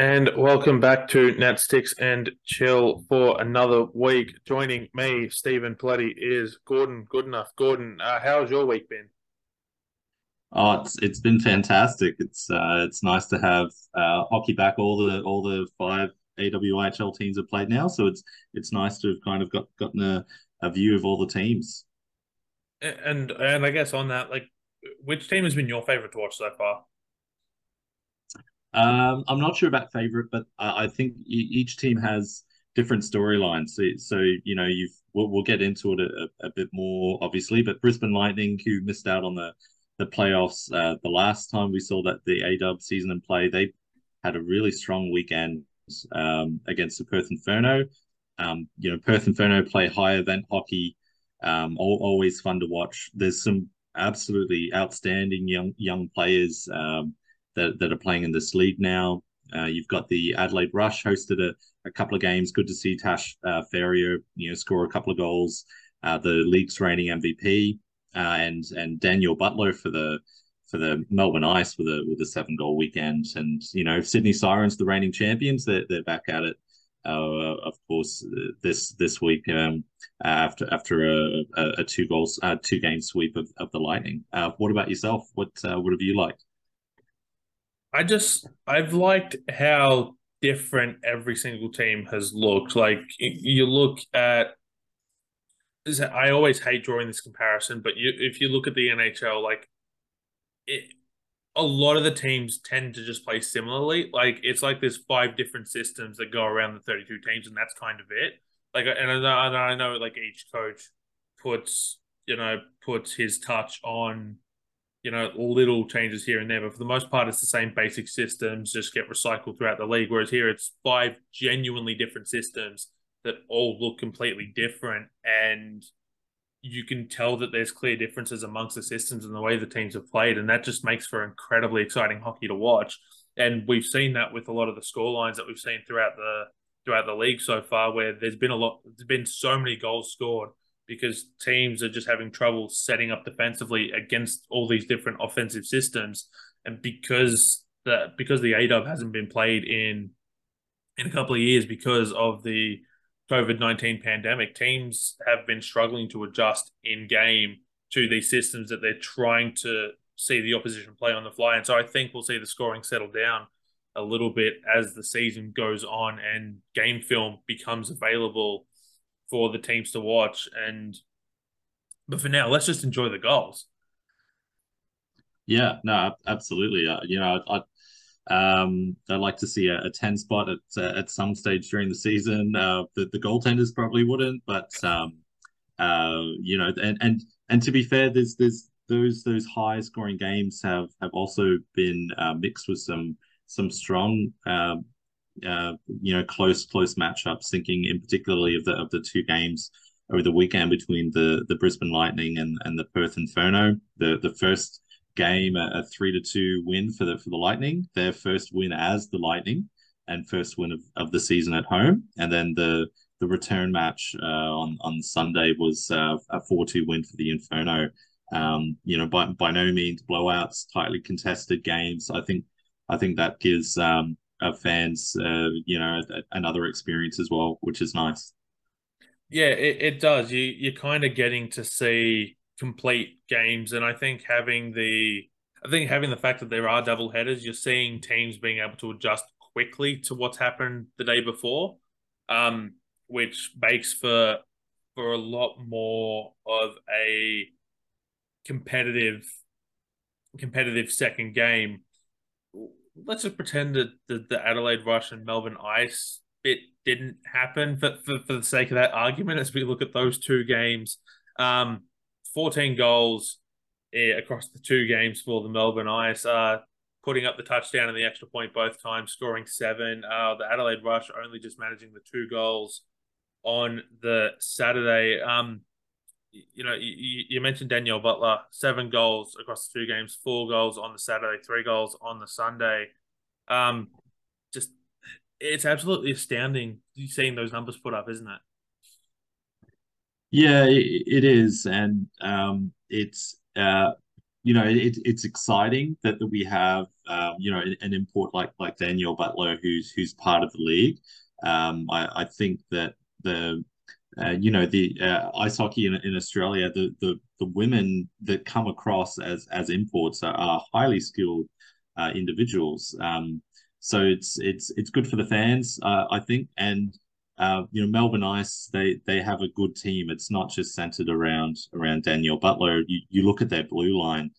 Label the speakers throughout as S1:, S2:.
S1: And welcome back to Netsticks and Chill for another week. Joining me, Steven Pletty, is Gordon Goodenough. Gordon, uh, how's your week been?
S2: Oh, it's it's been fantastic. It's uh, it's nice to have uh, hockey back. All the all the five AWHL teams have played now, so it's it's nice to have kind of got gotten a, a view of all the teams.
S1: And and I guess on that, like, which team has been your favorite to watch so far?
S2: Um, I'm not sure about favorite, but I, I think each team has different storylines. So, so you know, you've we'll, we'll get into it a, a, bit more, obviously. But Brisbane Lightning, who missed out on the the playoffs uh, the last time we saw that the AW season in play, they had a really strong weekend um, against the Perth Inferno. Um, you know, Perth Inferno play high event hockey. Um, always fun to watch. There's some absolutely outstanding young young players. Um, that, that are playing in this league now. Uh, you've got the Adelaide Rush hosted a, a couple of games. Good to see Tash uh, Ferrier, you know, score a couple of goals. Uh, the league's reigning MVP, uh, and and Daniel Butler for the for the Melbourne Ice with a with a seven goal weekend. And you know, Sydney Sirens, the reigning champions, they're they're back at it. Uh, of course, this this week um, after after a, a, a two goals uh, two game sweep of, of the Lightning. Uh, what about yourself? What uh, what have you liked?
S1: I just I've liked how different every single team has looked. Like you look at I always hate drawing this comparison, but you, if you look at the NHL, like it, a lot of the teams tend to just play similarly. Like it's like there's five different systems that go around the 32 teams, and that's kind of it. Like, and I know, I know like each coach puts you know puts his touch on you know, little changes here and there, but for the most part, it's the same basic systems just get recycled throughout the league. Whereas here, it's five genuinely different systems that all look completely different, and you can tell that there's clear differences amongst the systems and the way the teams have played, and that just makes for incredibly exciting hockey to watch. And we've seen that with a lot of the score lines that we've seen throughout the throughout the league so far, where there's been a lot, there's been so many goals scored because teams are just having trouble setting up defensively against all these different offensive systems, and because the because the ADUB hasn't been played in in a couple of years because of the COVID nineteen pandemic, teams have been struggling to adjust in game to these systems that they're trying to see the opposition play on the fly, and so I think we'll see the scoring settle down a little bit as the season goes on and game film becomes available for the teams to watch. And but for now, let's just enjoy the goals.
S2: Yeah, no, absolutely. Uh, you know, I, um, I'd like to see a, a ten spot at uh, at some stage during the season. Uh, the the goaltenders probably wouldn't, but um, uh, you know, and and and to be fair, there's there's those those high scoring games have have also been uh, mixed with some some strong um, uh, you know close close matchups. Thinking in particularly of the of the two games over the weekend between the the Brisbane Lightning and and the Perth Inferno. The the first game a, a three to two win for the for the Lightning, their first win as the Lightning, and first win of, of the season at home. And then the the return match uh, on on Sunday was uh, a four two win for the Inferno. Um, you know, by by no means blowouts, tightly contested games. I think I think that gives um, of fans, uh, you know, another experience as well, which is nice.
S1: Yeah, it, it does. You you're kind of getting to see complete games, and I think having the I think having the fact that there are double headers, you're seeing teams being able to adjust quickly to what's happened the day before, um, which makes for for a lot more of a competitive competitive second game let's just pretend that the, the Adelaide Rush and Melbourne Ice bit didn't happen for, for, for the sake of that argument as we look at those two games. Um, 14 goals yeah, across the two games for the Melbourne Ice, uh, putting up the touchdown and the extra point both times, scoring seven. Uh, the Adelaide Rush only just managing the two goals on the Saturday. Um, you know, you, you mentioned Daniel Butler, seven goals across the two games, four goals on the Saturday, three goals on the Sunday. Um, just it's absolutely astounding seeing those numbers put up, isn't it?
S2: Yeah, it is, and um, it's uh, you know, it, it's exciting that, that we have, um, you know, an import like like Daniel Butler, who's who's part of the league. Um, I, I think that the, uh, you know, the uh, ice hockey in, in Australia, the, the the women that come across as as imports are, are highly skilled uh, individuals. Um, so it's it's it's good for the fans, uh, I think, and uh, you know, Melbourne Ice, they they have a good team. It's not just centered around around Daniel Butler. You you look at their blue line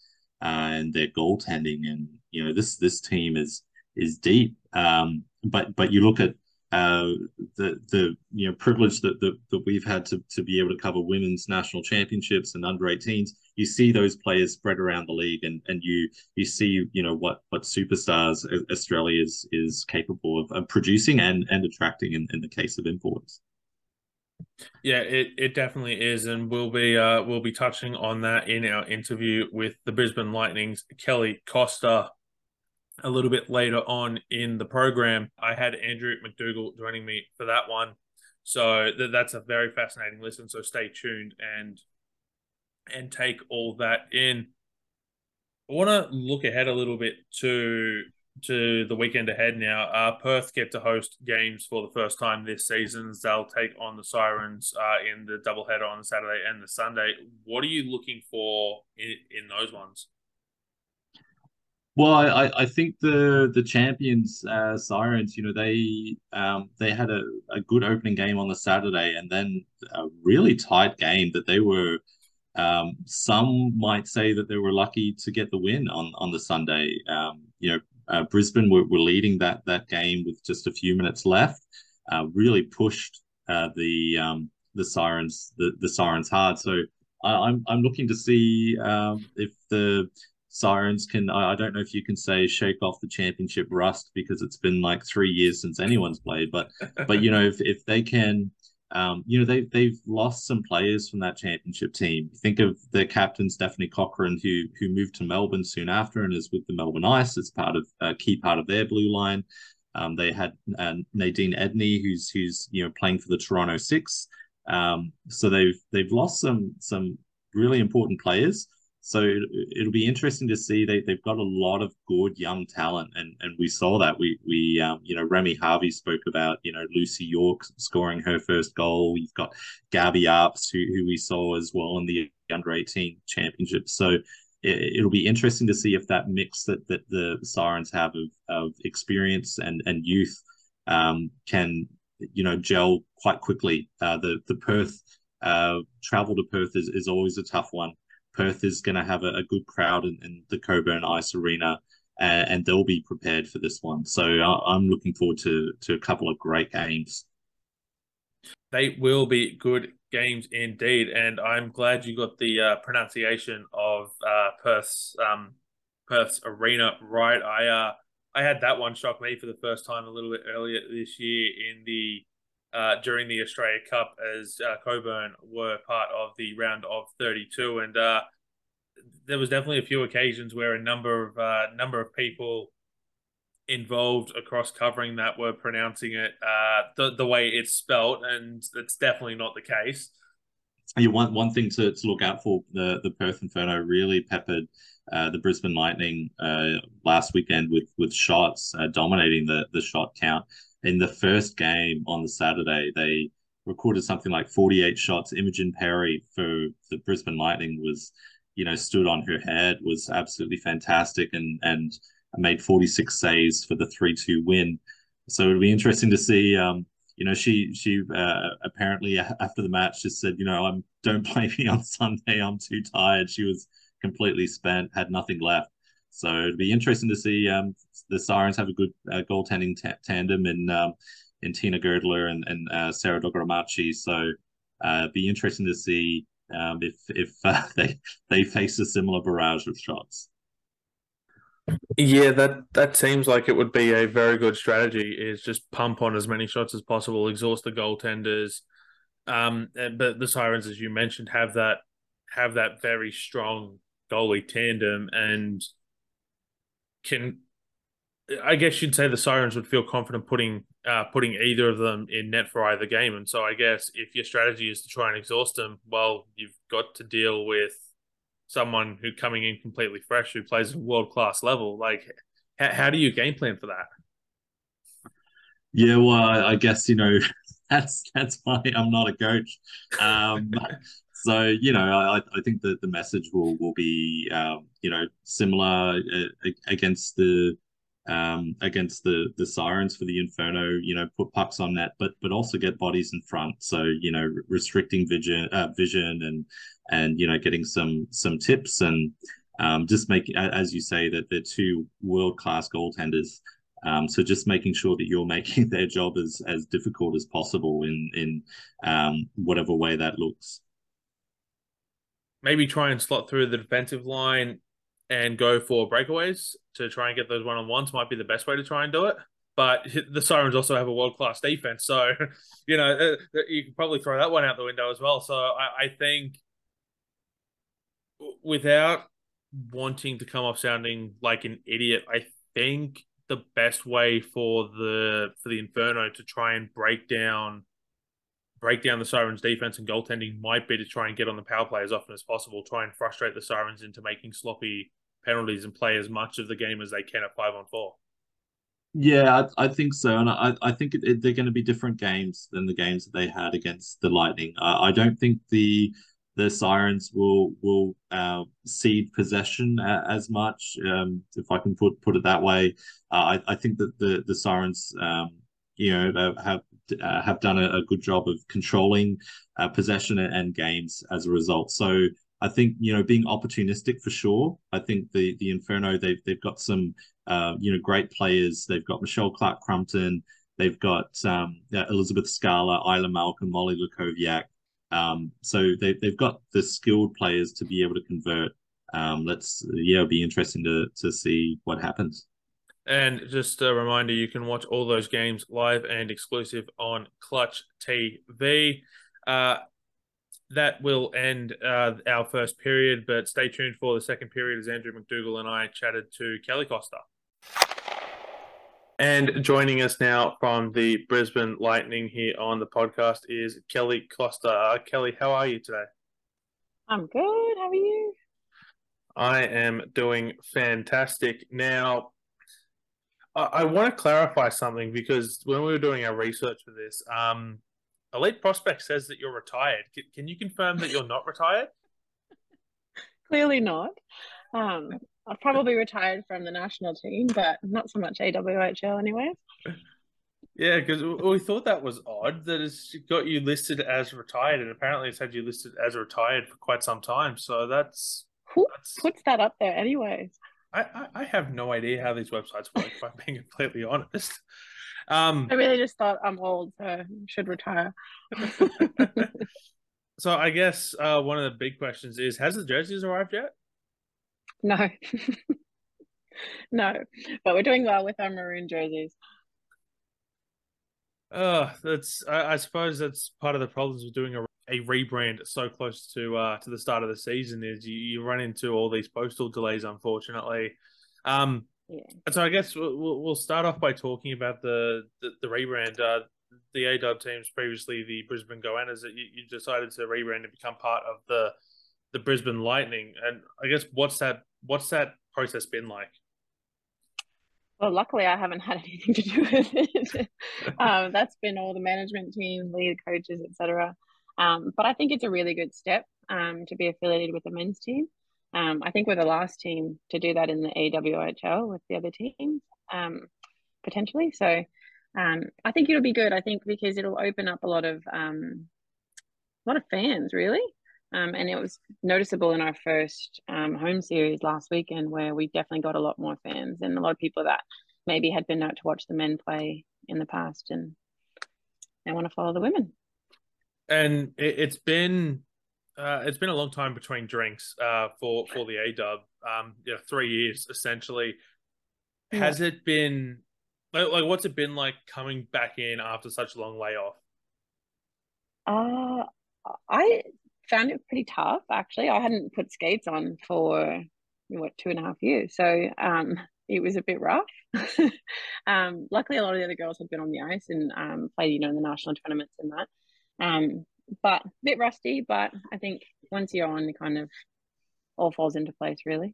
S2: uh, and their goaltending, and you know this this team is is deep. Um, but but you look at uh, the the you know privilege that, that that we've had to to be able to cover women's national championships and under 18s. You see those players spread around the league, and and you you see you know what what superstars Australia is is capable of, of producing and and attracting in, in the case of imports.
S1: Yeah, it, it definitely is, and we'll be uh, we'll be touching on that in our interview with the Brisbane Lightning's Kelly Costa a little bit later on in the program. I had Andrew McDougall joining me for that one. So th- that's a very fascinating listen. So stay tuned and and take all that in. I want to look ahead a little bit to to the weekend ahead now. Uh, Perth get to host games for the first time this season. They'll take on the Sirens uh, in the doubleheader on Saturday and the Sunday. What are you looking for in, in those ones?
S2: Well, I, I think the the champions uh, Sirens, you know, they um, they had a, a good opening game on the Saturday, and then a really tight game that they were. Um, some might say that they were lucky to get the win on on the Sunday. Um, you know, uh, Brisbane were, were leading that that game with just a few minutes left. Uh, really pushed uh, the um, the Sirens the, the Sirens hard. So I, am I'm, I'm looking to see um, if the Sirens can I, don't know if you can say shake off the championship rust because it's been like three years since anyone's played, but but you know if if they can. Um, you know they they've lost some players from that championship team. Think of their captain Stephanie Cochrane, who who moved to Melbourne soon after and is with the Melbourne Ice as part of a key part of their blue line. Um, they had uh, Nadine Edney, who's who's you know playing for the Toronto Six. Um, so they've they've lost some some really important players. So it, will be interesting to see. They they've got a lot of good young talent, and and we saw that. We we um, you know Remy Harvey spoke about you know Lucy York scoring her first goal. You've got Gabby Arps who who we saw as well in the under eighteen championship. So it, will be interesting to see if that mix that that the Sirens have of of experience and and youth um, can you know gel quite quickly. Uh, the the Perth uh, travel to Perth is, is always a tough one. Perth is going to have a, a, good crowd in, in, the Cockburn Ice Arena, and, and, they'll be prepared for this one. So I, am looking forward to to a couple of great games.
S1: They will be good games indeed, and I'm glad you got the uh, pronunciation of uh, Perth's um, Perth's arena right. I uh, I had that one shock me for the first time a little bit earlier this year in the uh, during the Australia Cup as uh, Cockburn were part of the round of 32, and uh, there was definitely a few occasions where a number of uh, number of people involved across covering that were pronouncing it uh, the the way it's spelt, and that's definitely not the case.
S2: Yeah, one one thing to, to look out for the the Perth Inferno really peppered uh, the Brisbane Lightning uh, last weekend with with shots uh, dominating the the shot count in the first game on the Saturday, they recorded something like 48 shots. Imogen Perry for the Brisbane Lightning was, you know, stood on her head, was absolutely fantastic and and made 46 saves for the 3-2 win. So it'll be interesting to see um, you know, she she uh, apparently after the match just said, you know, I'm don't play me on Sunday. I'm too tired. She was completely spent, had nothing left. So it'd be interesting to see um, the Sirens have a good uh, goaltending t- tandem in um, in Tina Girdler and, and uh, Sarah Dogoramachi. So uh, it'd be interesting to see um, if if uh, they they face a similar barrage of shots.
S1: Yeah, that that seems like it would be a very good strategy. Is just pump on as many shots as possible, exhaust the goaltenders. Um, but the Sirens, as you mentioned, have that have that very strong goalie tandem, and can I guess you'd say the Sirens would feel confident putting uh, putting either of them in net for either game. And so I guess if your strategy is to try and exhaust them, well, you've got to deal with someone who coming in completely fresh who plays at a world class level. Like, how, how do you game plan for that?
S2: Yeah, well, I guess you know that's that's why I'm not a coach. Um, so you know, I I think that the message will will be um, you know similar uh, against the um, against the the sirens for the inferno. You know, put pucks on net, but but also get bodies in front. So you know, restricting vision uh, vision and and you know getting some some tips and um, just make as you say that they're two world class goaltenders. Um, so just making sure that you're making their job as as difficult as possible in in um, whatever way that looks.
S1: Maybe try and slot through the defensive line and go for breakaways to try and get those one on ones might be the best way to try and do it. But the Sirens also have a world class defense, so you know uh, uh, you can probably throw that one out the window as well. So I, I think without wanting to come off sounding like an idiot, I think the best way for the for the Inferno to try and break down break down the Sirens defense and goaltending might be to try and get on the power play as often as possible, try and frustrate the Sirens into making sloppy penalties and play as much of the game as they can at five on four.
S2: Yeah, I, I think so, and I, I think it, it, they're going to be different games than the games that they had against the Lightning. I, don't think the the Sirens will will uh, cede possession as much, um, if I can put put it that way. Uh, I, I think that the the Sirens, um, you know, have uh, have done a, a, good job of controlling uh, possession and games as a result. So I think you know being opportunistic for sure. I think the the Inferno they've they've got some uh, you know great players. They've got Michelle Clark Crumpton. They've got um, Elizabeth Scala, Isla Malcolm, Molly Lukoviak. Um, so they, they've got the skilled players to be able to convert. Um, let's yeah, it'll be interesting to to see what happens.
S1: And just a reminder, you can watch all those games live and exclusive on Clutch TV. Uh, that will end uh, our first period, but stay tuned for the second period as Andrew McDougall and I chatted to Kelly Costa. And joining us now from the Brisbane Lightning here on the podcast is Kelly Costa. Uh, Kelly, how are you today?
S3: I'm good. How are you?
S1: I am doing fantastic. Now, I, I want to clarify something because when we were doing our research for this, um, Elite Prospect says that you're retired. Can, can you confirm that you're not retired?
S3: Clearly not. Um, I've probably retired from the national team, but not so much AWHL anyway.
S1: Yeah, because we thought that was odd that it's got you listed as retired, and apparently it's had you listed as retired for quite some time. So that's
S3: who that's... puts that up there, anyways.
S1: I, I, have no idea how these websites work. if I'm being completely honest. Um,
S3: I really just thought I'm old, so should retire.
S1: so I guess uh, one of the big questions is: Has the jerseys arrived yet?
S3: No. no, but we're doing well with our maroon jerseys.
S1: Oh, that's I, I, suppose that's part of the problems with doing a, a rebrand so close to uh, to the start of the season is you, you run into all these postal delays, unfortunately. Um, yeah. So I guess we'll, we'll start off by talking about the the, the rebrand. Uh, the A teams previously the Brisbane Goannas that you, you decided to rebrand and become part of the the Brisbane Lightning. And I guess what's that what's that process been like?
S3: Well, luckily, I haven't had anything to do with it. um, that's been all the management team, lead coaches, etc. Um, but I think it's a really good step um, to be affiliated with the men's team. Um, I think we're the last team to do that in the AWHL with the other teams, um, potentially. So um, I think it'll be good. I think because it'll open up a lot of um, a lot of fans, really. And it was noticeable in our first home series last weekend where we definitely got a lot more fans and a lot of people that maybe had been out to watch the men play in the past and they want to follow the women.
S1: And it, has been uh, it's been a long time between drinks uh, for for the A Dub. Um, you know, three years essentially. Has it been like, like what's it been like coming back in after such a long layoff?
S3: Uh, I found it pretty tough actually. I hadn't put skates on for what two and a half years, so um, it was a bit rough. um, luckily, a lot of the other girls had been on the ice and um, played, you know, in the national tournaments and that. Um, but a bit rusty. But I think once you're on, kind of all falls into place really.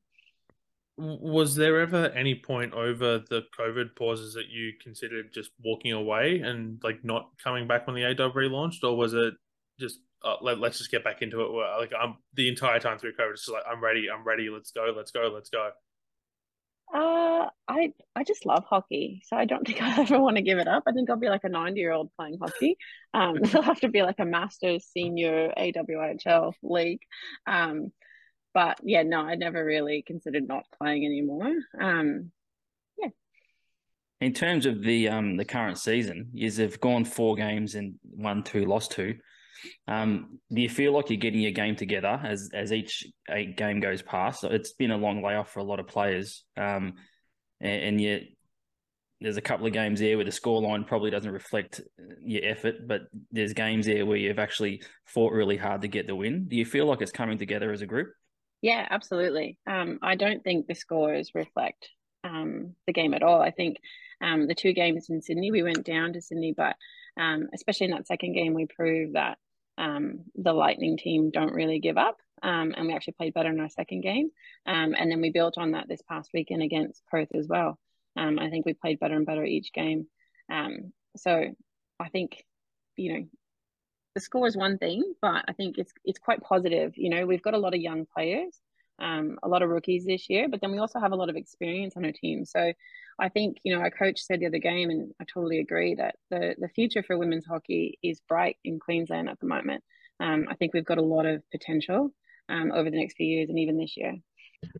S1: Was there ever any point over the COVID pauses that you considered just walking away and like not coming back when the AW relaunched, or was it just uh, let, us just get back into it? Like I'm the entire time through COVID, it's just like I'm ready, I'm ready, let's go, let's go, let's go.
S3: Uh, I I just love hockey, so I don't think I ever want to give it up. I think I'll be like a ninety year old playing hockey. Um, it'll have to be like a Masters Senior AWHL league. Um, but yeah, no, I never really considered not playing anymore. Um, yeah.
S4: In terms of the um the current season, you have gone four games and won two, lost two. Um, do you feel like you're getting your game together as as each game goes past? It's been a long layoff for a lot of players, um, and, and yet there's a couple of games there where the scoreline probably doesn't reflect your effort, but there's games there where you've actually fought really hard to get the win. Do you feel like it's coming together as a group?
S3: Yeah, absolutely. Um, I don't think the scores reflect um, the game at all. I think um, the two games in Sydney, we went down to Sydney, but um, especially in that second game, we proved that um, the Lightning team don't really give up. Um, and we actually played better in our second game. Um, and then we built on that this past weekend against Perth as well. Um, I think we played better and better each game. Um, so I think, you know, the score is one thing, but I think it's it's quite positive. You know, we've got a lot of young players, um, a lot of rookies this year, but then we also have a lot of experience on our team. So I think, you know, our coach said the other game, and I totally agree that the, the future for women's hockey is bright in Queensland at the moment. Um, I think we've got a lot of potential um, over the next few years and even this year.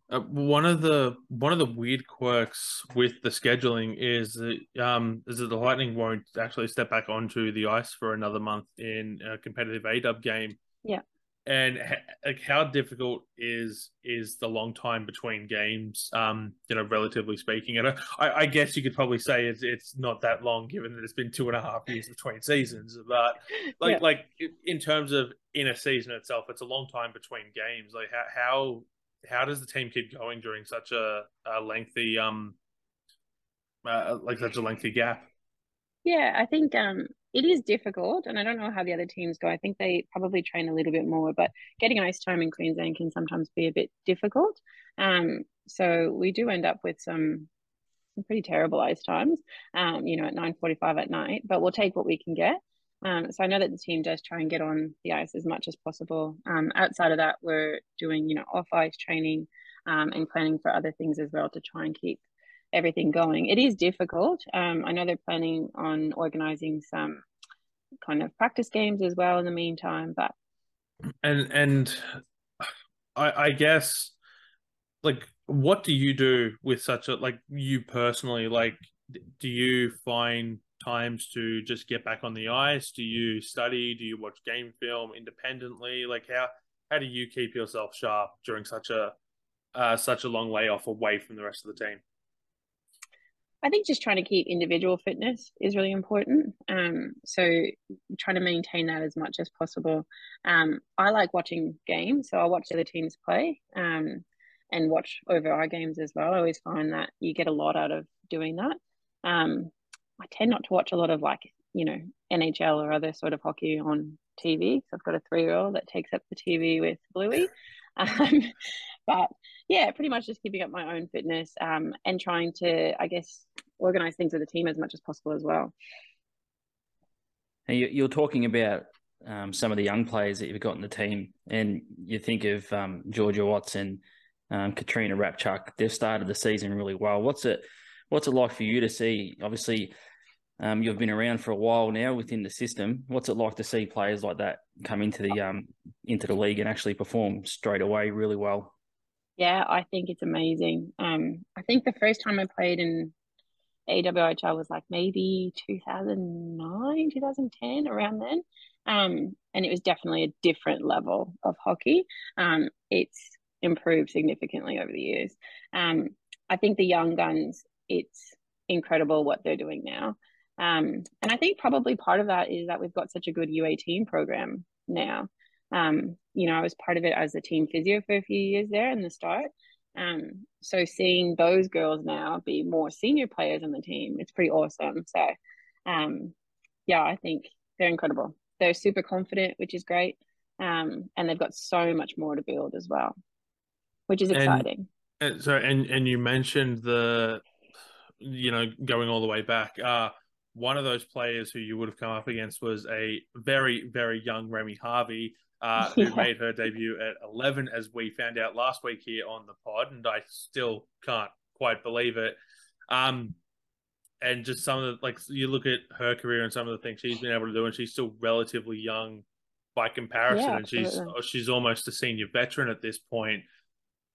S1: Uh, one of the one of the weird quirks with the scheduling is that um is that the Lightning won't actually step back onto the ice for another month in a competitive AW game.
S3: Yeah
S1: and like how difficult is is the long time between games um you know relatively speaking? And I, I guess you could probably say it's it's not that long given that it's been two and a half years between seasons but like yeah. like in terms of in a season itself it's a long time between games. Like how how how does the team keep going during such a, a lengthy um uh, like such a lengthy gap
S3: yeah i think um it is difficult, and I don't know how the other teams go. I think they probably train a little bit more, but getting ice time in Queensland can sometimes be a bit difficult. Um, so we do end up with some some pretty terrible ice times, um, you know, at nine forty five at night. But we'll take what we can get. Um, so I know that the team does try and get on the ice as much as possible. Um, outside of that, we're doing you know off ice training um, and planning for other things as well to try and keep everything going. It is difficult. Um, I know they're planning on organizing some kind of practice games as well in the meantime, but
S1: and and I, I guess like what do you do with such a like you personally like do you find times to just get back on the ice do you study do you watch game film independently like how how do you keep yourself sharp during such a uh, such a long layoff away from the rest of the team
S3: I think just trying to keep individual fitness is really important. Um, so trying to maintain that as much as possible. Um, I like watching games, so I watch other teams play um, and watch over our games as well. I always find that you get a lot out of doing that. Um, I tend not to watch a lot of like you know NHL or other sort of hockey on TV. So I've got a three year old that takes up the TV with Bluey. Um, but yeah, pretty much just keeping up my own fitness um, and trying to, I guess, organize things with the team as much as possible as well.
S4: And You're talking about um, some of the young players that you've got in the team, and you think of um, Georgia Watson, um, Katrina Rapchuk. They've started the season really well. What's it? What's it like for you to see? Obviously, um, you've been around for a while now within the system. What's it like to see players like that come into the um, into the league and actually perform straight away really well?
S3: Yeah, I think it's amazing. Um, I think the first time I played in AWHL was like maybe 2009, 2010, around then. Um, and it was definitely a different level of hockey. Um, it's improved significantly over the years. Um, I think the young guns, it's incredible what they're doing now. Um, and I think probably part of that is that we've got such a good U18 program now. Um, you know, I was part of it as a team physio for a few years there in the start. Um, so seeing those girls now be more senior players on the team, it's pretty awesome. So, um, yeah, I think they're incredible. They're super confident, which is great. Um, and they've got so much more to build as well. which is
S1: And-
S3: exciting.
S1: And so, and and you mentioned the, you know, going all the way back. Uh, one of those players who you would have come up against was a very, very young Remy Harvey, uh, who made her debut at 11, as we found out last week here on the pod, and I still can't quite believe it. Um, and just some of the like you look at her career and some of the things she's been able to do, and she's still relatively young by comparison,
S3: Yeah,
S1: and she's
S3: absolutely.
S1: she's almost a senior veteran at this point.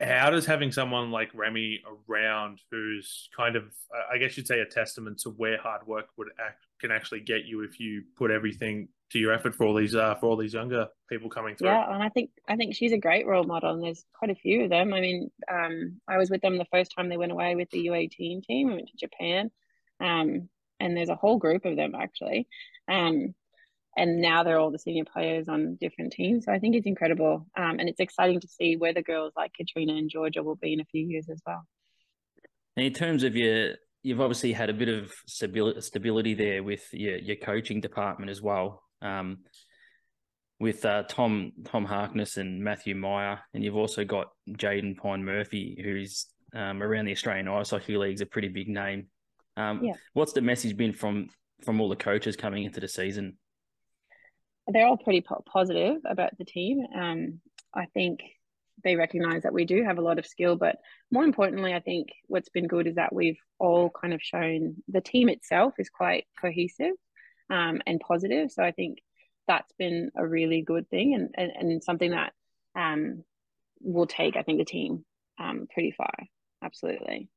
S1: How does having someone like Remy around, who's kind of, I guess you'd say, a testament to where hard work would act can actually get you if you put everything to your effort for all these uh, for all these younger people coming through.
S3: Yeah, and I think I think she's a great role model, and there's quite a few of them. I mean, um, I was with them the first time they went away with the U18 team. We went to Japan, um, and there's a whole group of them actually, um, and now they're all the senior players on different teams. So I think it's incredible, um, and it's exciting to see where the girls like Katrina and Georgia will be in a few years as well.
S4: And in terms of your, you've obviously had a bit of stability, stability there with your, your coaching department as well. Um, with uh, Tom Tom Harkness and Matthew Meyer, and you've also got Jaden Pine Murphy, who's um, around the Australian Ice Hockey League's a pretty big name. Um,
S3: Yeah.
S4: What's the message been from from all the coaches coming into the season?
S3: they're all pretty po- positive about the team. Um, I think they recognize that we do have a lot of skill, but more importantly, I think what's been good is that we've all kind of shown the team itself is quite cohesive um, and positive. So I think that's been a really good thing and, and, and something that um, will take, I think, the team um, pretty far. Absolutely.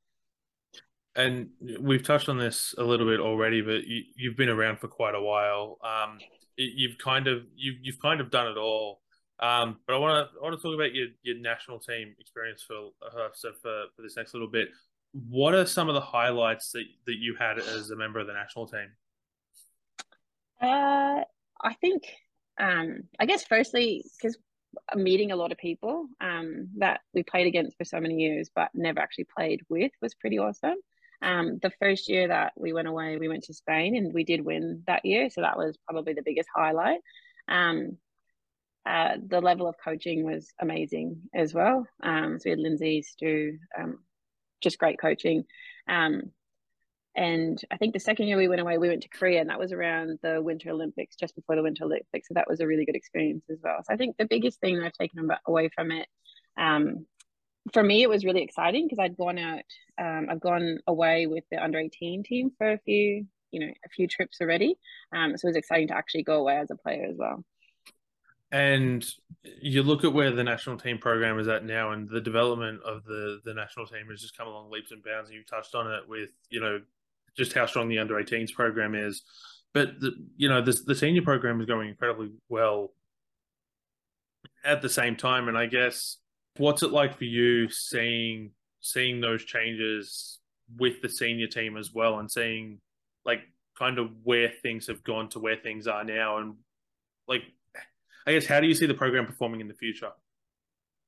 S1: And we've touched on this a little bit already, but you, you've been around for quite a while. Um, you- you've kind of you've you've kind of done it all. Um, but I want to I want to talk about your your national team experience for uh, so for for this next little bit. What are some of the highlights that that you had as a member of the national team?
S3: Uh, I think, um, I guess firstly, because meeting a lot of people um, that we played against for so many years, but never actually played with, was pretty awesome. Um, the first year that we went away, we went to Spain and we did win that year, so that was probably the biggest highlight. Um, uh, the level of coaching was amazing as well. Um, so we had Lindsay, Stu, um, just great coaching. Um, and I think the second year we went away, we went to Korea, and that was around the Winter Olympics, just before the Winter Olympics. So that was a really good experience as well. So I think the biggest thing that I've taken away from it, um, for me, it was really exciting because I'd gone out, um, I've gone away with the under 18 team for a few, you know, a few trips already. Um, so it was exciting to actually go away as a player as well.
S1: And you look at where the national team program is at now, and the development of the the national team has just come along leaps and bounds. And you touched on it with you know just how strong the under 18s program is, but the you know the the senior program is going incredibly well at the same time. And I guess what's it like for you seeing seeing those changes with the senior team as well, and seeing like kind of where things have gone to where things are now, and like I guess how do you see the program performing in the future?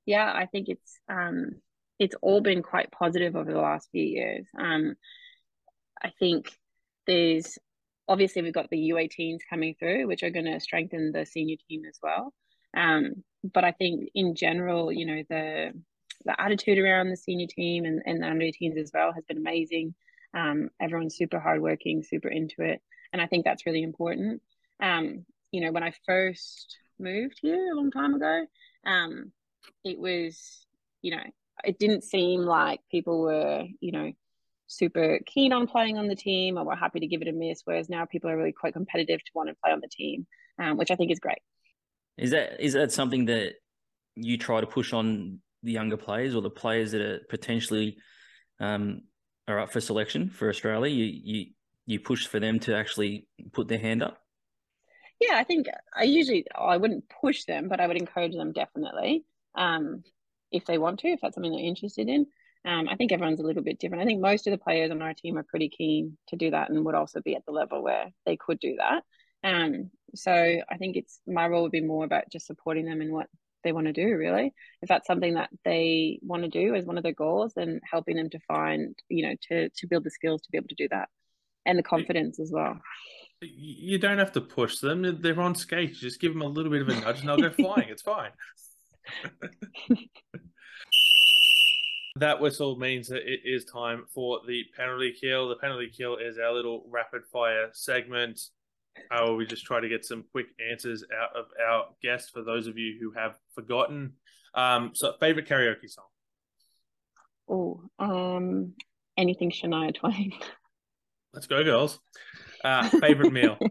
S3: Yeah, I think it's um, it's all been quite positive over the last few years. Um, I think there's obviously we've got the U18s coming through, which are going to strengthen the senior team as well. Um, but I think in general, you know, the the attitude around the senior team and, and the under 18s as well has been amazing. Um, everyone's super hardworking, super into it, and I think that's really important. Um, you know, when I first moved here a long time ago, um, it was, you know, it didn't seem like people were, you know, super keen on playing on the team or were happy to give it a miss. Whereas now people are really quite competitive to want to play on the team, um, which I think is great.
S4: Is that is that something that you try to push on the younger players or the players that are potentially um, are up for selection for Australia? You you you push for them to actually put their hand up.
S3: Yeah, I think I usually I wouldn't push them, but I would encourage them definitely um, if they want to, if that's something they're interested in. Um, I think everyone's a little bit different. I think most of the players on our team are pretty keen to do that and would also be at the level where they could do that. Um, so I think it's my role would be more about just supporting them in what they want to do. Really, if that's something that they want to do as one of their goals, then helping them to find, you know, to to build the skills to be able to do that and the confidence as well.
S1: You don't have to push them; they're on skates. Just give them a little bit of a nudge, and they'll go flying. It's fine. That whistle means that it is time for the penalty kill. The penalty kill is our little rapid fire segment. Uh, we just try to get some quick answers out of our guest for those of you who have forgotten. Um, so, favorite karaoke song?
S3: Oh, um, anything Shania Twain.
S1: Let's go, girls. Uh, favorite meal?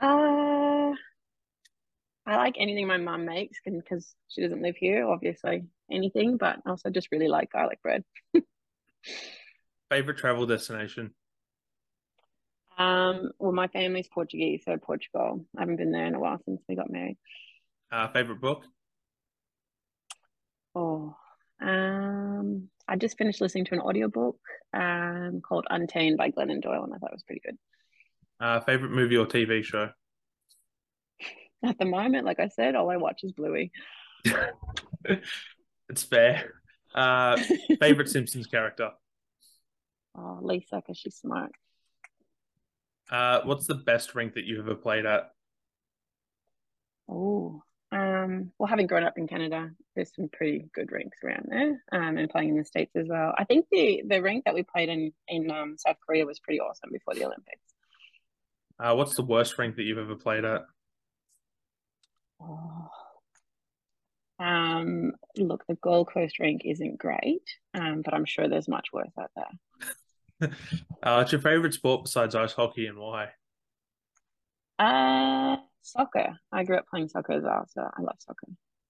S3: Uh, I like anything my mum makes because she doesn't live here, obviously. Anything, but also just really like garlic bread.
S1: favorite travel destination?
S3: Um, well, my family's Portuguese, so Portugal. I haven't been there in a while since we got married.
S1: Uh, favorite book?
S3: Oh, um, I just finished listening to an audiobook um, called Untamed by Glennon Doyle, and I thought it was pretty good.
S1: Uh, favorite movie or TV show?
S3: At the moment, like I said, all I watch is Bluey.
S1: it's fair. Uh, favorite Simpsons character?
S3: Oh, Lisa, because she's smart.
S1: Uh, what's the best rink that you've ever played at?
S3: Oh, um, well, having grown up in Canada, there's some pretty good rinks around there, um, and playing in the states as well. I think the the rink that we played in in um, South Korea was pretty awesome before the Olympics.
S1: Uh, what's the worst rink that you've ever played at?
S3: Oh. Um, look, the Gold Coast rink isn't great, um, but I'm sure there's much worse out there.
S1: uh, what's your favorite sport besides ice hockey and why?
S3: Uh, soccer. I grew up playing soccer as well, so I love soccer.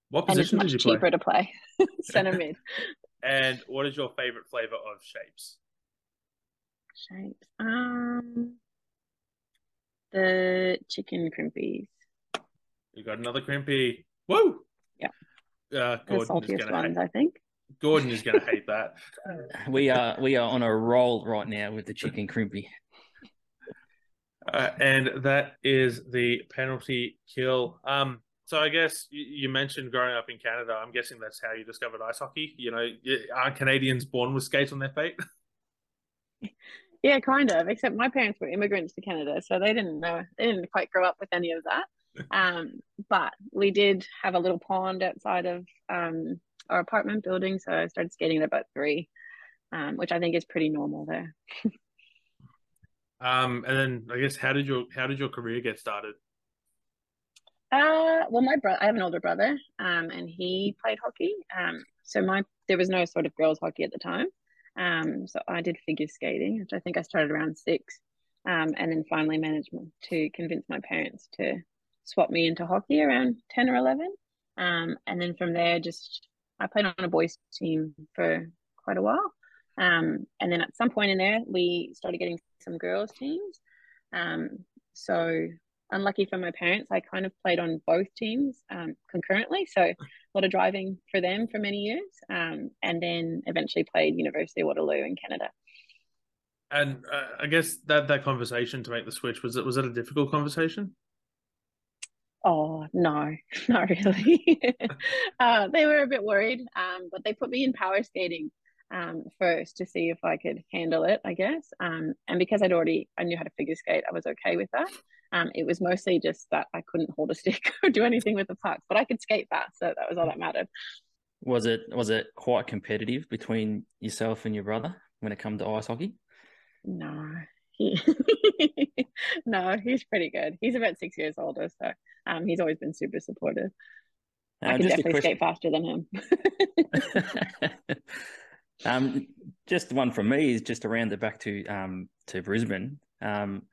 S1: What position
S3: and it's
S1: did you
S3: cheaper
S1: play?
S3: to play center mid.
S1: And what is your favorite flavor of shapes?
S3: Shapes. Um, the chicken crimpies.
S1: You got another crimpy. Woo!
S3: Yeah.
S1: Uh,
S3: The
S1: Gordon is gonna
S3: ones,
S1: hate.
S3: I think.
S1: Gordon is gonna hate that.
S4: We are we are on a roll right now with the chicken crimpy.
S1: Uh, and that is the penalty kill. Um, so I guess you, you mentioned growing up in Canada. I'm guessing that's how you discovered ice hockey. You know, aren't Canadians born with skates on their feet?
S3: Yeah, kind of. Except my parents were immigrants to Canada, so they didn't know. They didn't quite grow up with any of that. Um, but we did have a little pond outside of um, our apartment building, so I started skating at about three, um, which I think is pretty normal there.
S1: Um, and then I guess how did your how did your career get started?
S3: Uh, well, my brother, I have an older brother, um, and he played hockey. Um, so my there was no sort of girls hockey at the time. Um, so I did figure skating, which I think I started around six, um, and then finally managed to convince my parents to swap me into hockey around ten or eleven. Um, and then from there, just I played on a boys team for quite a while. Um, and then at some point in there, we started getting some girls teams. Um, so unlucky for my parents, I kind of played on both teams um, concurrently. So a lot of driving for them for many years, um, and then eventually played University of Waterloo in Canada.
S1: And uh, I guess that that conversation to make the switch was it was it a difficult conversation?
S3: Oh no, not really. uh, they were a bit worried, um, but they put me in power skating um, first to see if I could handle it, I guess. Um, and because I'd already I knew how to figure skate, I was okay with that. Um, it was mostly just that I couldn't hold a stick or do anything with the puck, but I could skate fast, so that was all that mattered.
S4: Was it was it quite competitive between yourself and your brother when it come to ice hockey?
S3: No, he no, he's pretty good. He's about six years older, so um, he's always been super supportive. I
S4: Uh,
S3: can definitely skate faster than him.
S4: um, just one from me is just around round it back to um to Brisbane. Um,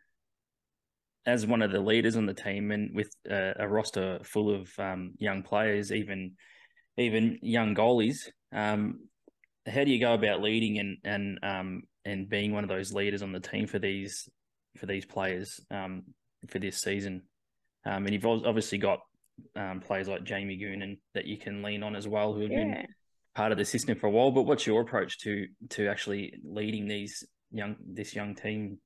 S4: as one of the leaders on the team and with a, a roster full of um, young players, even even young goalies, um, how do you go about leading and and um, and being one of those leaders on the team for these for these players um, for this season? Um, and you've obviously got um, players like Jamie Goonan that you can lean on as well, who have been part of the system for a while. But what's your approach to to actually leading these young this young team?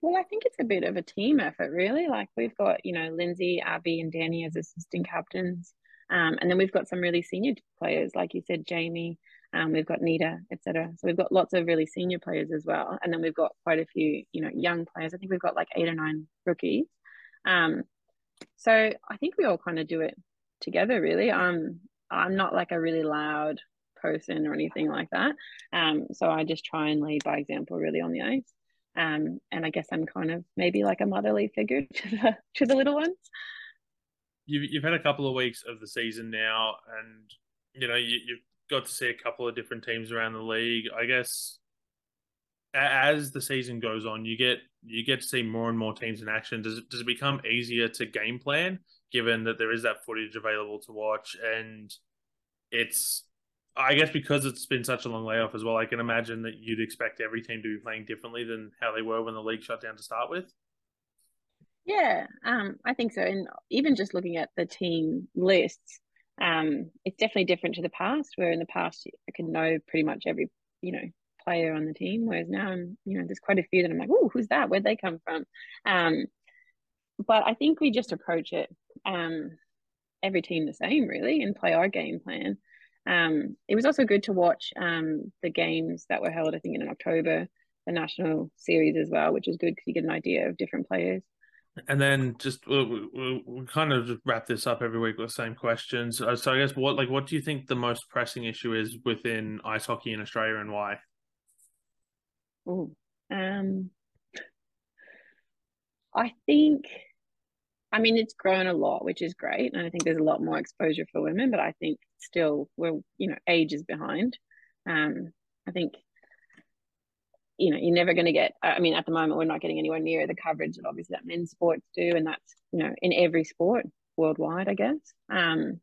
S3: Well, I think it's a bit of a team effort, really. Like we've got, you know, Lindsay, Abby, and Danny as assistant captains, um, and then we've got some really senior players, like you said, Jamie. Um, we've got Nita, etc. So we've got lots of really senior players as well, and then we've got quite a few, you know, young players. I think we've got like eight or nine rookies. Um, so I think we all kind of do it together, really. Um, I'm not like a really loud person or anything like that. Um, so I just try and lead by example really on the ice. Um, and I guess I'm kind of maybe like a motherly figure to the to the little ones.
S1: You've you've had a couple of weeks of the season now, and you know you, you've got to see a couple of different teams around the league. I guess as the season goes on, you get you get to see more and more teams in action. Does it does it become easier to game plan given that there is that footage available to watch and it's I guess because it's been such a long layoff as well, I can imagine that you'd expect every team to be playing differently than how they were when the league shut down to start with.
S3: Yeah, um, I think so. And even just looking at the team lists, um, it's definitely different to the past. Where in the past I could know pretty much every you know player on the team, whereas now I'm you know there's quite a few that I'm like, oh, who's that? Where'd they come from? Um, but I think we just approach it um, every team the same really and play our game plan. Um, it was also good to watch um, the games that were held, I think, in October, the national series as well, which is good because you get an idea of different players.
S1: And then just we'll, we'll, we'll, kind of just wrap this up every week with the same questions. Uh, so I guess what like what do you think the most pressing issue is within ice hockey in Australia and why?
S3: Um, I think I mean, it's grown a lot, which is great. And I think there's a lot more exposure for women, but I think still we're, you know, ages behind. Um, I think, you know, you're never going to get, I mean, at the moment, we're not getting anywhere near the coverage that obviously that men's sports do. And that's, you know, in every sport worldwide, I guess. Um,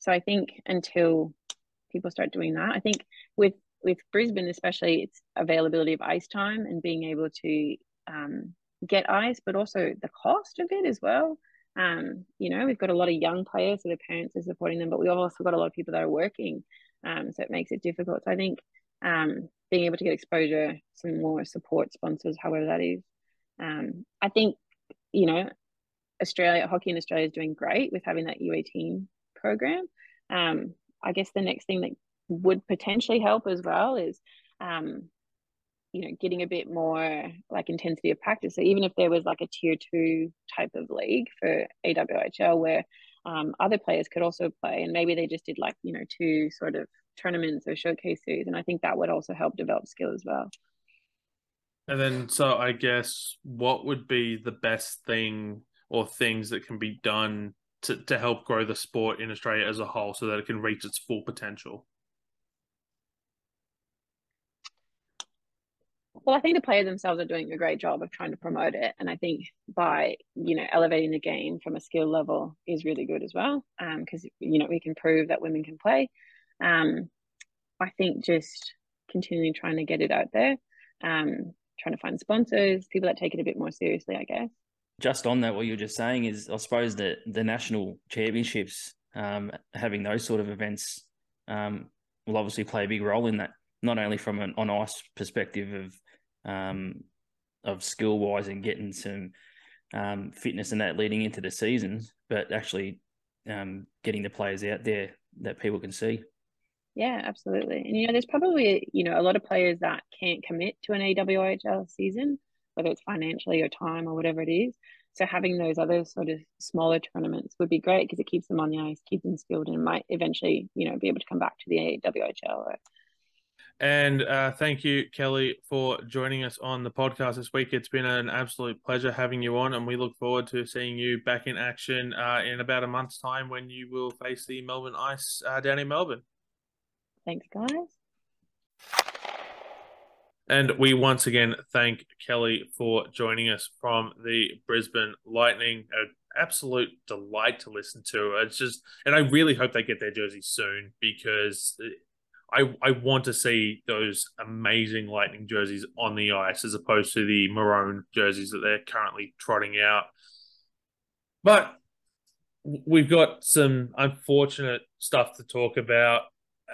S3: so I think until people start doing that, I think with, with Brisbane, especially its availability of ice time and being able to, um, get ice, but also the cost of it as well. Um, you know, we've got a lot of young players, so their parents are supporting them, but we've also got a lot of people that are working. Um, so it makes it difficult. So I think um, being able to get exposure, some more support sponsors, however that is. Um, I think, you know, Australia, hockey in Australia is doing great with having that U18 program. Um, I guess the next thing that would potentially help as well is um, you know getting a bit more like intensity of practice so even if there was like a tier two type of league for awhl where um, other players could also play and maybe they just did like you know two sort of tournaments or showcases and i think that would also help develop skill as well
S1: and then so i guess what would be the best thing or things that can be done to, to help grow the sport in australia as a whole so that it can reach its full potential
S3: Well, I think the players themselves are doing a great job of trying to promote it, and I think by you know elevating the game from a skill level is really good as well, because um, you know we can prove that women can play. Um, I think just continually trying to get it out there, um, trying to find sponsors, people that take it a bit more seriously, I guess.
S4: Just on that, what you're just saying is, I suppose that the national championships, um, having those sort of events, um, will obviously play a big role in that not only from an on ice perspective of um, of skill wise and getting some um, fitness and that leading into the seasons, but actually um, getting the players out there that people can see.
S3: Yeah, absolutely. And you know, there's probably you know a lot of players that can't commit to an AWHL season, whether it's financially or time or whatever it is. So having those other sort of smaller tournaments would be great because it keeps them on the ice, keeps them skilled, and might eventually you know be able to come back to the AWHL or
S1: and uh, thank you, Kelly, for joining us on the podcast this week. It's been an absolute pleasure having you on, and we look forward to seeing you back in action uh, in about a month's time when you will face the Melbourne Ice uh, down in Melbourne.
S3: Thanks, guys.
S1: And we once again thank Kelly for joining us from the Brisbane Lightning. An absolute delight to listen to. It's just, and I really hope they get their jersey soon because I, I want to see those amazing Lightning jerseys on the ice as opposed to the maroon jerseys that they're currently trotting out. But we've got some unfortunate stuff to talk about,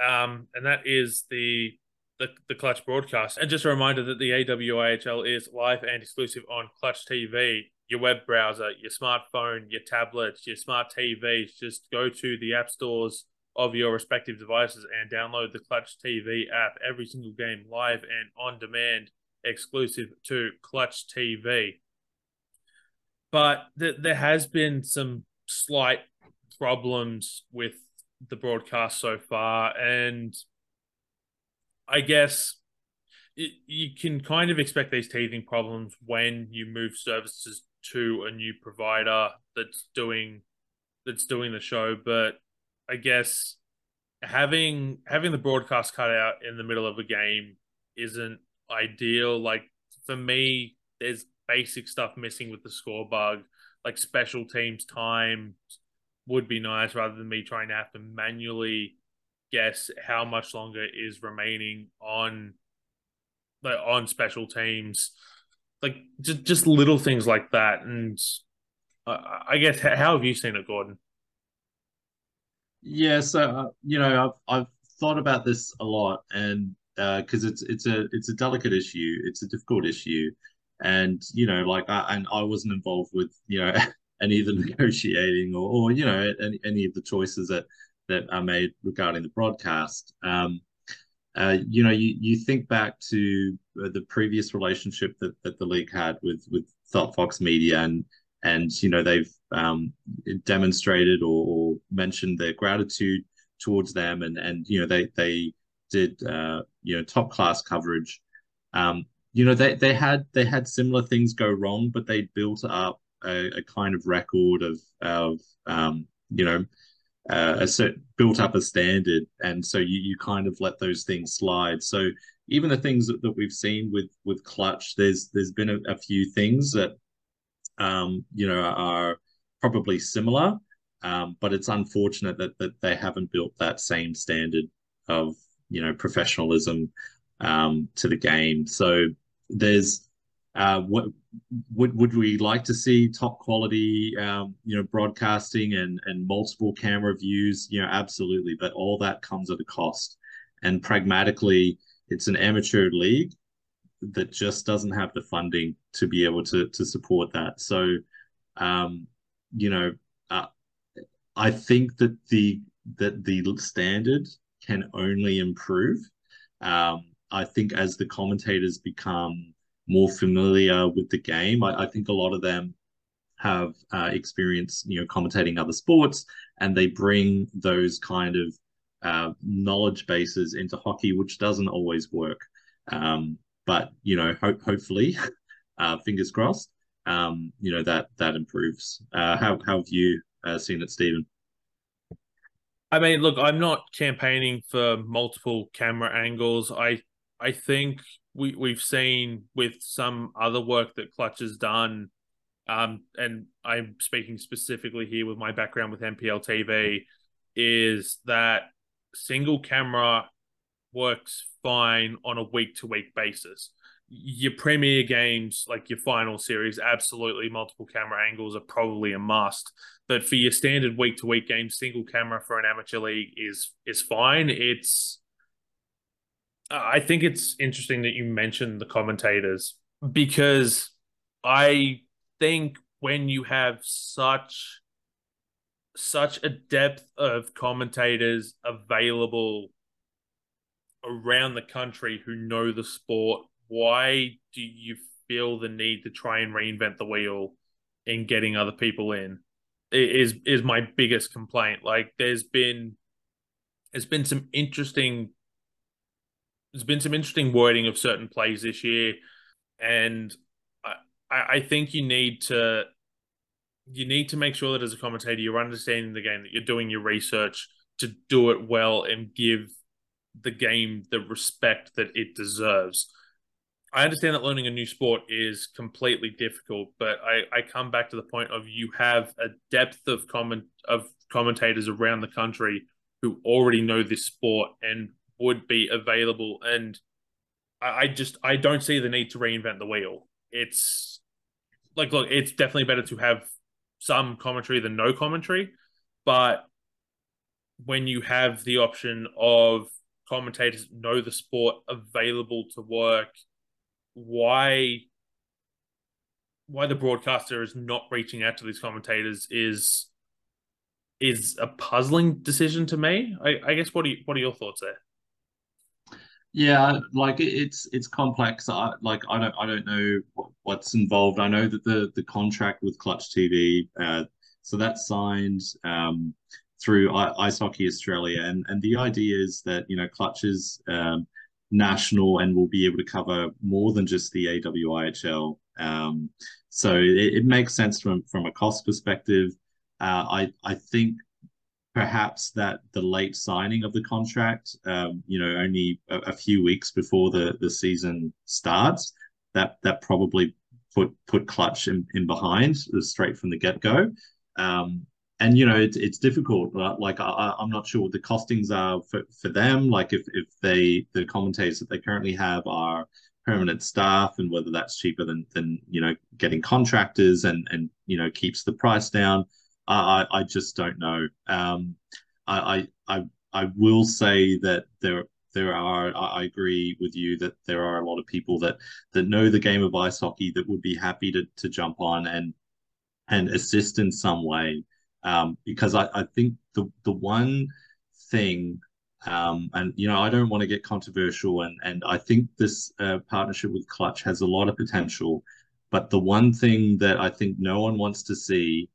S1: um, and that is the, the the Clutch broadcast. And just a reminder that the AWHL is live and exclusive on Clutch TV, your web browser, your smartphone, your tablets, your smart TVs. Just go to the app stores of your respective devices and download the Clutch TV app. Every single game live and on demand, exclusive to Clutch TV. But th- there has been some slight problems with the broadcast so far, and I guess it, you can kind of expect these teething problems when you move services to a new provider that's doing that's doing the show. But I guess having having the broadcast cut out in the middle of a game isn't ideal. Like for me, there's basic stuff missing with the score bug, like special teams time would be nice rather than me trying to have to manually guess how much longer is remaining on like on special teams. Like just just little things like that. And uh, i guess how have you seen it gordon?
S2: Yeah so uh, you know i've i've thought about this a lot and because uh, it's it's a it's a delicate issue. It's a difficult issue. And you know like I, and i wasn't involved with you know any of the negotiating or, or you know any, any of the choices that that are made regarding the broadcast. Um, uh, you know, you, you think back to uh, the previous relationship that, that the league had with with Fox Media, and and you know they've um, demonstrated or, or, mentioned their gratitude towards them, and and you know they they did uh, you know top class coverage. Um, you know they they had they had similar things go wrong, but they built up a, a kind of record of of um, you know uh, a certain built up a standard, and so you you kind of let those things slide. So even the things that, that we've seen with with Clutch, there's there's been a, a few things that um, you know are probably similar, um, but it's unfortunate that that they haven't built that same standard of you know professionalism um, to the game. So there's uh, what would would we like to see top quality, um, you know, broadcasting and and multiple camera views? You know, absolutely. But all that comes at a cost. And pragmatically, it's an amateur league that just doesn't have the funding to be able to to support that. So, um, you know, uh, I think that the that the standard can only improve. Um, I think as the commentators become more familiar with the game. I, I think a lot of them have uh, experience, you know, commentating other sports, and they bring those kind of uh, knowledge bases into hockey, which doesn't always work. Um, but you know, ho- hopefully, uh, fingers crossed, um, you know that that improves. Uh, how how have you uh, seen it, Steven?
S1: I mean, look, I'm not campaigning for multiple camera angles. I I think we we've seen with some other work that Clutch has done, um, and I'm speaking specifically here with my background with NPL TV, is that single camera works fine on a week to week basis. Your premier games, like your final series, absolutely multiple camera angles are probably a must. But for your standard week to week game, single camera for an amateur league is is fine. It's I think it's interesting that you mentioned the commentators because I think when you have such such a depth of commentators available around the country who know the sport, why do you feel the need to try and reinvent the wheel in getting other people in? Is is my biggest complaint. Like there's been there's been some interesting there's been some interesting wording of certain plays this year, and I, I think you need to you need to make sure that as a commentator you're understanding the game, that you're doing your research to do it well and give the game the respect that it deserves. I understand that learning a new sport is completely difficult, but I, I come back to the point of you have a depth of comment of commentators around the country who already know this sport and would be available. And I, I just I don't see the need to reinvent the wheel. It's like look, it's definitely better to have some commentary than no commentary, but when you have the option of commentators know the sport available to work, why why the broadcaster is not reaching out to these commentators is is a puzzling decision to me. I, I guess what are you, what are your thoughts there?
S2: Yeah, like it's it's complex. I like I don't I don't know what, what's involved. I know that the the contract with Clutch TV, uh, so that's signed um, through I, Ice Hockey Australia, and and the idea is that you know Clutch is um, national and will be able to cover more than just the AWIHL. Um, so it, it, makes sense from from a cost perspective. Uh, I I think perhaps that the late signing of the contract, um, you know, only a, a, few weeks before the the season starts, that that probably put put Clutch in, in behind straight from the get go. Um, and you know it's it's difficult. Like I, I'm not sure what the costings are for, for them. Like if if they the commentators that they currently have are permanent staff, and whether that's cheaper than than you know getting contractors and and you know keeps the price down. I I just don't know. Um, I I I will say that there there are I agree with you that there are a lot of people that that know the game of ice hockey that would be happy to to jump on and and assist in some way um, because I, I think the the one thing um, and you know I don't want to get controversial and and I think this uh, partnership with Clutch has a lot of potential, but the one thing that I think no one wants to see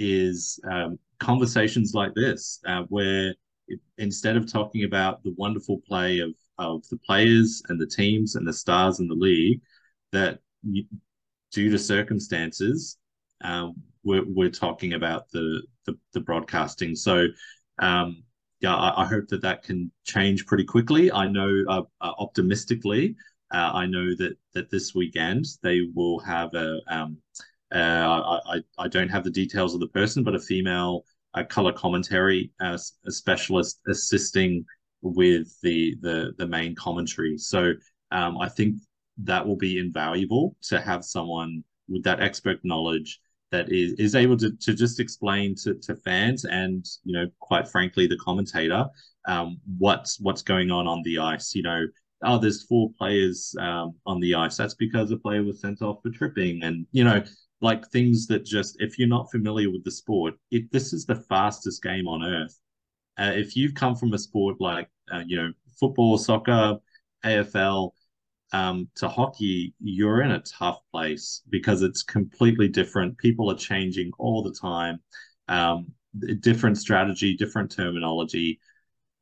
S2: is um, conversations like this uh, where it, instead of talking about the wonderful play of of the players and the teams and the stars in the league that you, due to circumstances um, we're, we're talking about the, the, the broadcasting. So, um, yeah, I, I, hope that that can change pretty quickly. I know uh, uh, optimistically, uh, I know that that this weekend they will have a. Um, uh, I, I, don't have the details of the person, but a female uh, color commentary uh, a specialist assisting with the the the main commentary. So um, I think that will be invaluable to have someone with that expert knowledge that is, is able to, to just explain to, to fans and you know quite frankly the commentator um, what's what's going on on the ice. You know oh there's four players um, on the ice. That's because a player was sent off for tripping. And you know like things that just if you're not familiar with the sport it this is the fastest game on earth uh, if you've come from a sport like uh, you know football soccer afl um, to hockey, you're in a tough place because it's completely different. People are changing all the time, um, different strategy, different terminology.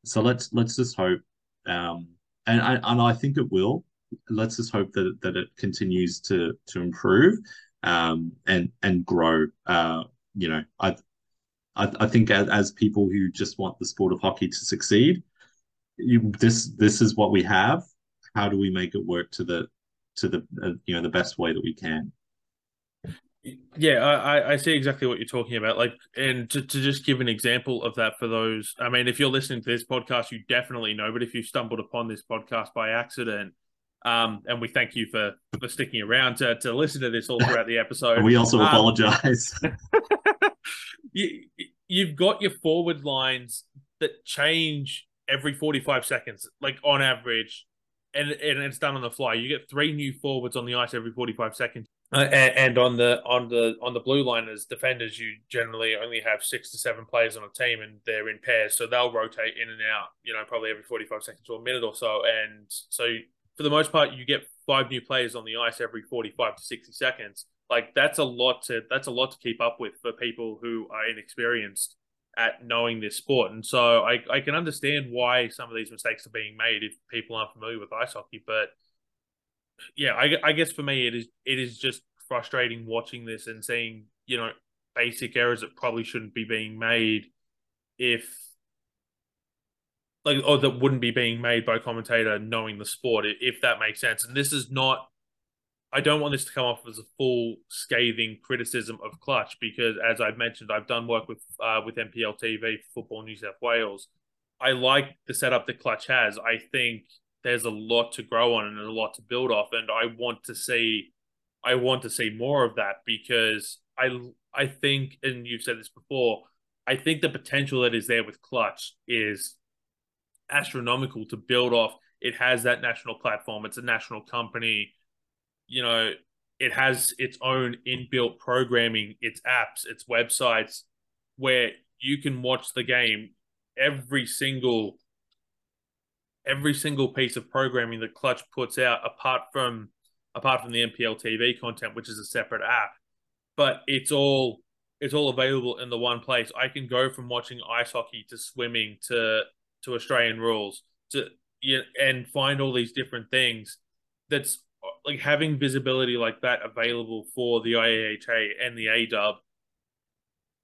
S2: So let's let's just hope, um, and I and I think it will. Let's just hope that that it continues to to improve um, and and grow. Uh, you know, I I, I think as, as people who just want the sport of hockey to succeed, you, this this is what we have how do we make it work to the to the uh, you know the best way that we can
S1: yeah I, I see exactly what you're talking about like and to, to just give an example of that for those i mean if you're listening to this podcast you definitely know but if you stumbled upon this podcast by accident um and we thank you for for sticking around to, to listen to this all throughout the episode
S2: we also um, apologize
S1: you, you've got your forward lines that change every 45 seconds like on average and and it's done on the fly. You get three new forwards on the ice every forty five seconds, uh, and, and, on the on the on the blue line as defenders, you generally only have six to seven players on a team, and they're in pairs, so they'll rotate in and out. You know, probably every forty five seconds or a minute or so, and so for the most part, you get five new players on the ice every forty five to sixty seconds. Like that's a lot to that's a lot to keep up with for people who are inexperienced at knowing this sport. And so I, I can understand why some of these mistakes are being made if people aren't familiar with ice hockey. But yeah, I, I guess for me, it is it is just frustrating watching this and seeing, you know, basic errors that probably shouldn't be being made if like or that wouldn't be being made by a commentator knowing the sport if that makes sense and this is not I don't want this to come off as a full scathing criticism of Clutch because, as I've mentioned, I've done work with uh, with NPL TV Football New South Wales. I like the setup that Clutch has. I think there's a lot to grow on and a lot to build off, and I want to see, I want to see more of that because I I think, and you've said this before, I think the potential that is there with Clutch is astronomical to build off. It has that national platform. It's a national company you know, it has its own inbuilt programming, its apps, its websites, where you can watch the game every single every single piece of programming that Clutch puts out, apart from apart from the NPL TV content, which is a separate app. But it's all it's all available in the one place. I can go from watching ice hockey to swimming to to Australian rules to yeah, and find all these different things. That's like having visibility like that available for the IAHA and the ADUB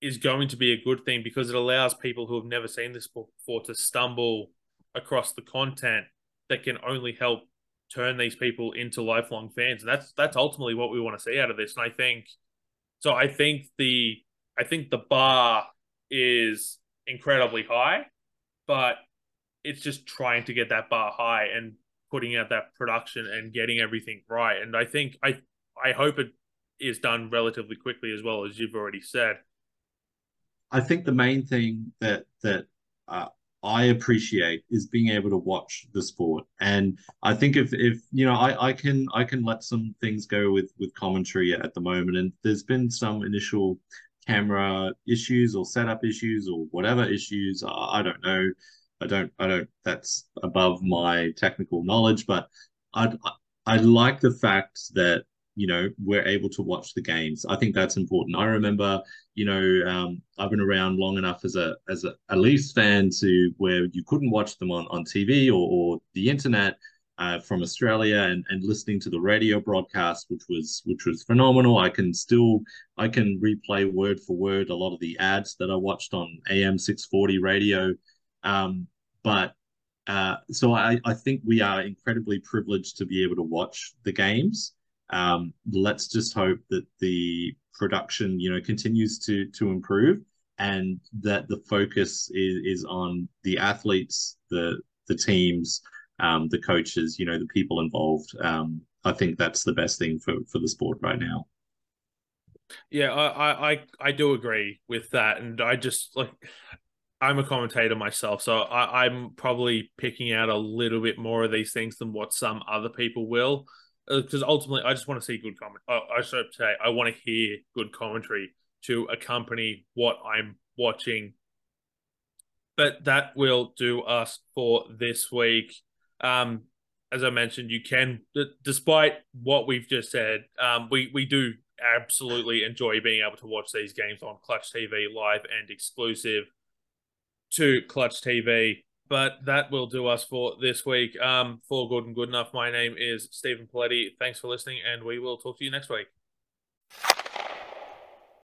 S1: is going to be a good thing because it allows people who have never seen this before to stumble across the content that can only help turn these people into lifelong fans. And that's that's ultimately what we want to see out of this. And I think so I think the I think the bar is incredibly high, but it's just trying to get that bar high and putting out that production and getting everything right. And I think I I hope it is done relatively quickly as well as you've already said.
S2: I think the main thing that that uh, I appreciate is being able to watch the sport, and I think if if you know I I can I can let some things go with with commentary at the moment, and there's been some initial camera issues or setup issues or whatever issues I don't know I don't I don't that's above my technical knowledge, but I I like the fact that you know we're able to watch the games. I think that's important. I remember you know um, I've been around long enough as a as a, a Leafs fan to where you couldn't watch them on on TV or, or the internet. Uh, from Australia and, and listening to the radio broadcast, which was which was phenomenal. I can still I can replay word for word a lot of the ads that I watched on AM six forty radio um, but uh, so I, I think we are incredibly privileged to be able to watch the games. Um, let's just hope that the production, you know, continues to to improve and that the focus is, is on the athletes, the the teams, um, the coaches, you know, the people involved. Um, I think that's the best thing for for the sport right now.
S1: Yeah, I I I do agree with that, and I just like I'm a commentator myself, so I, am probably picking out a little bit more of these things than what some other people will, because uh, ultimately I just want to see good comment. Uh, I should say I want to hear good commentary to accompany what I'm watching. But that will do us for this week. Um, as I mentioned, you can, despite what we've just said, um, we we do absolutely enjoy being able to watch these games on Clutch TV live and exclusive to Clutch TV. But that will do us for this week. Um, for Good and Good Enough, my name is Steven Pletty. Thanks for listening, and we will talk to you next week.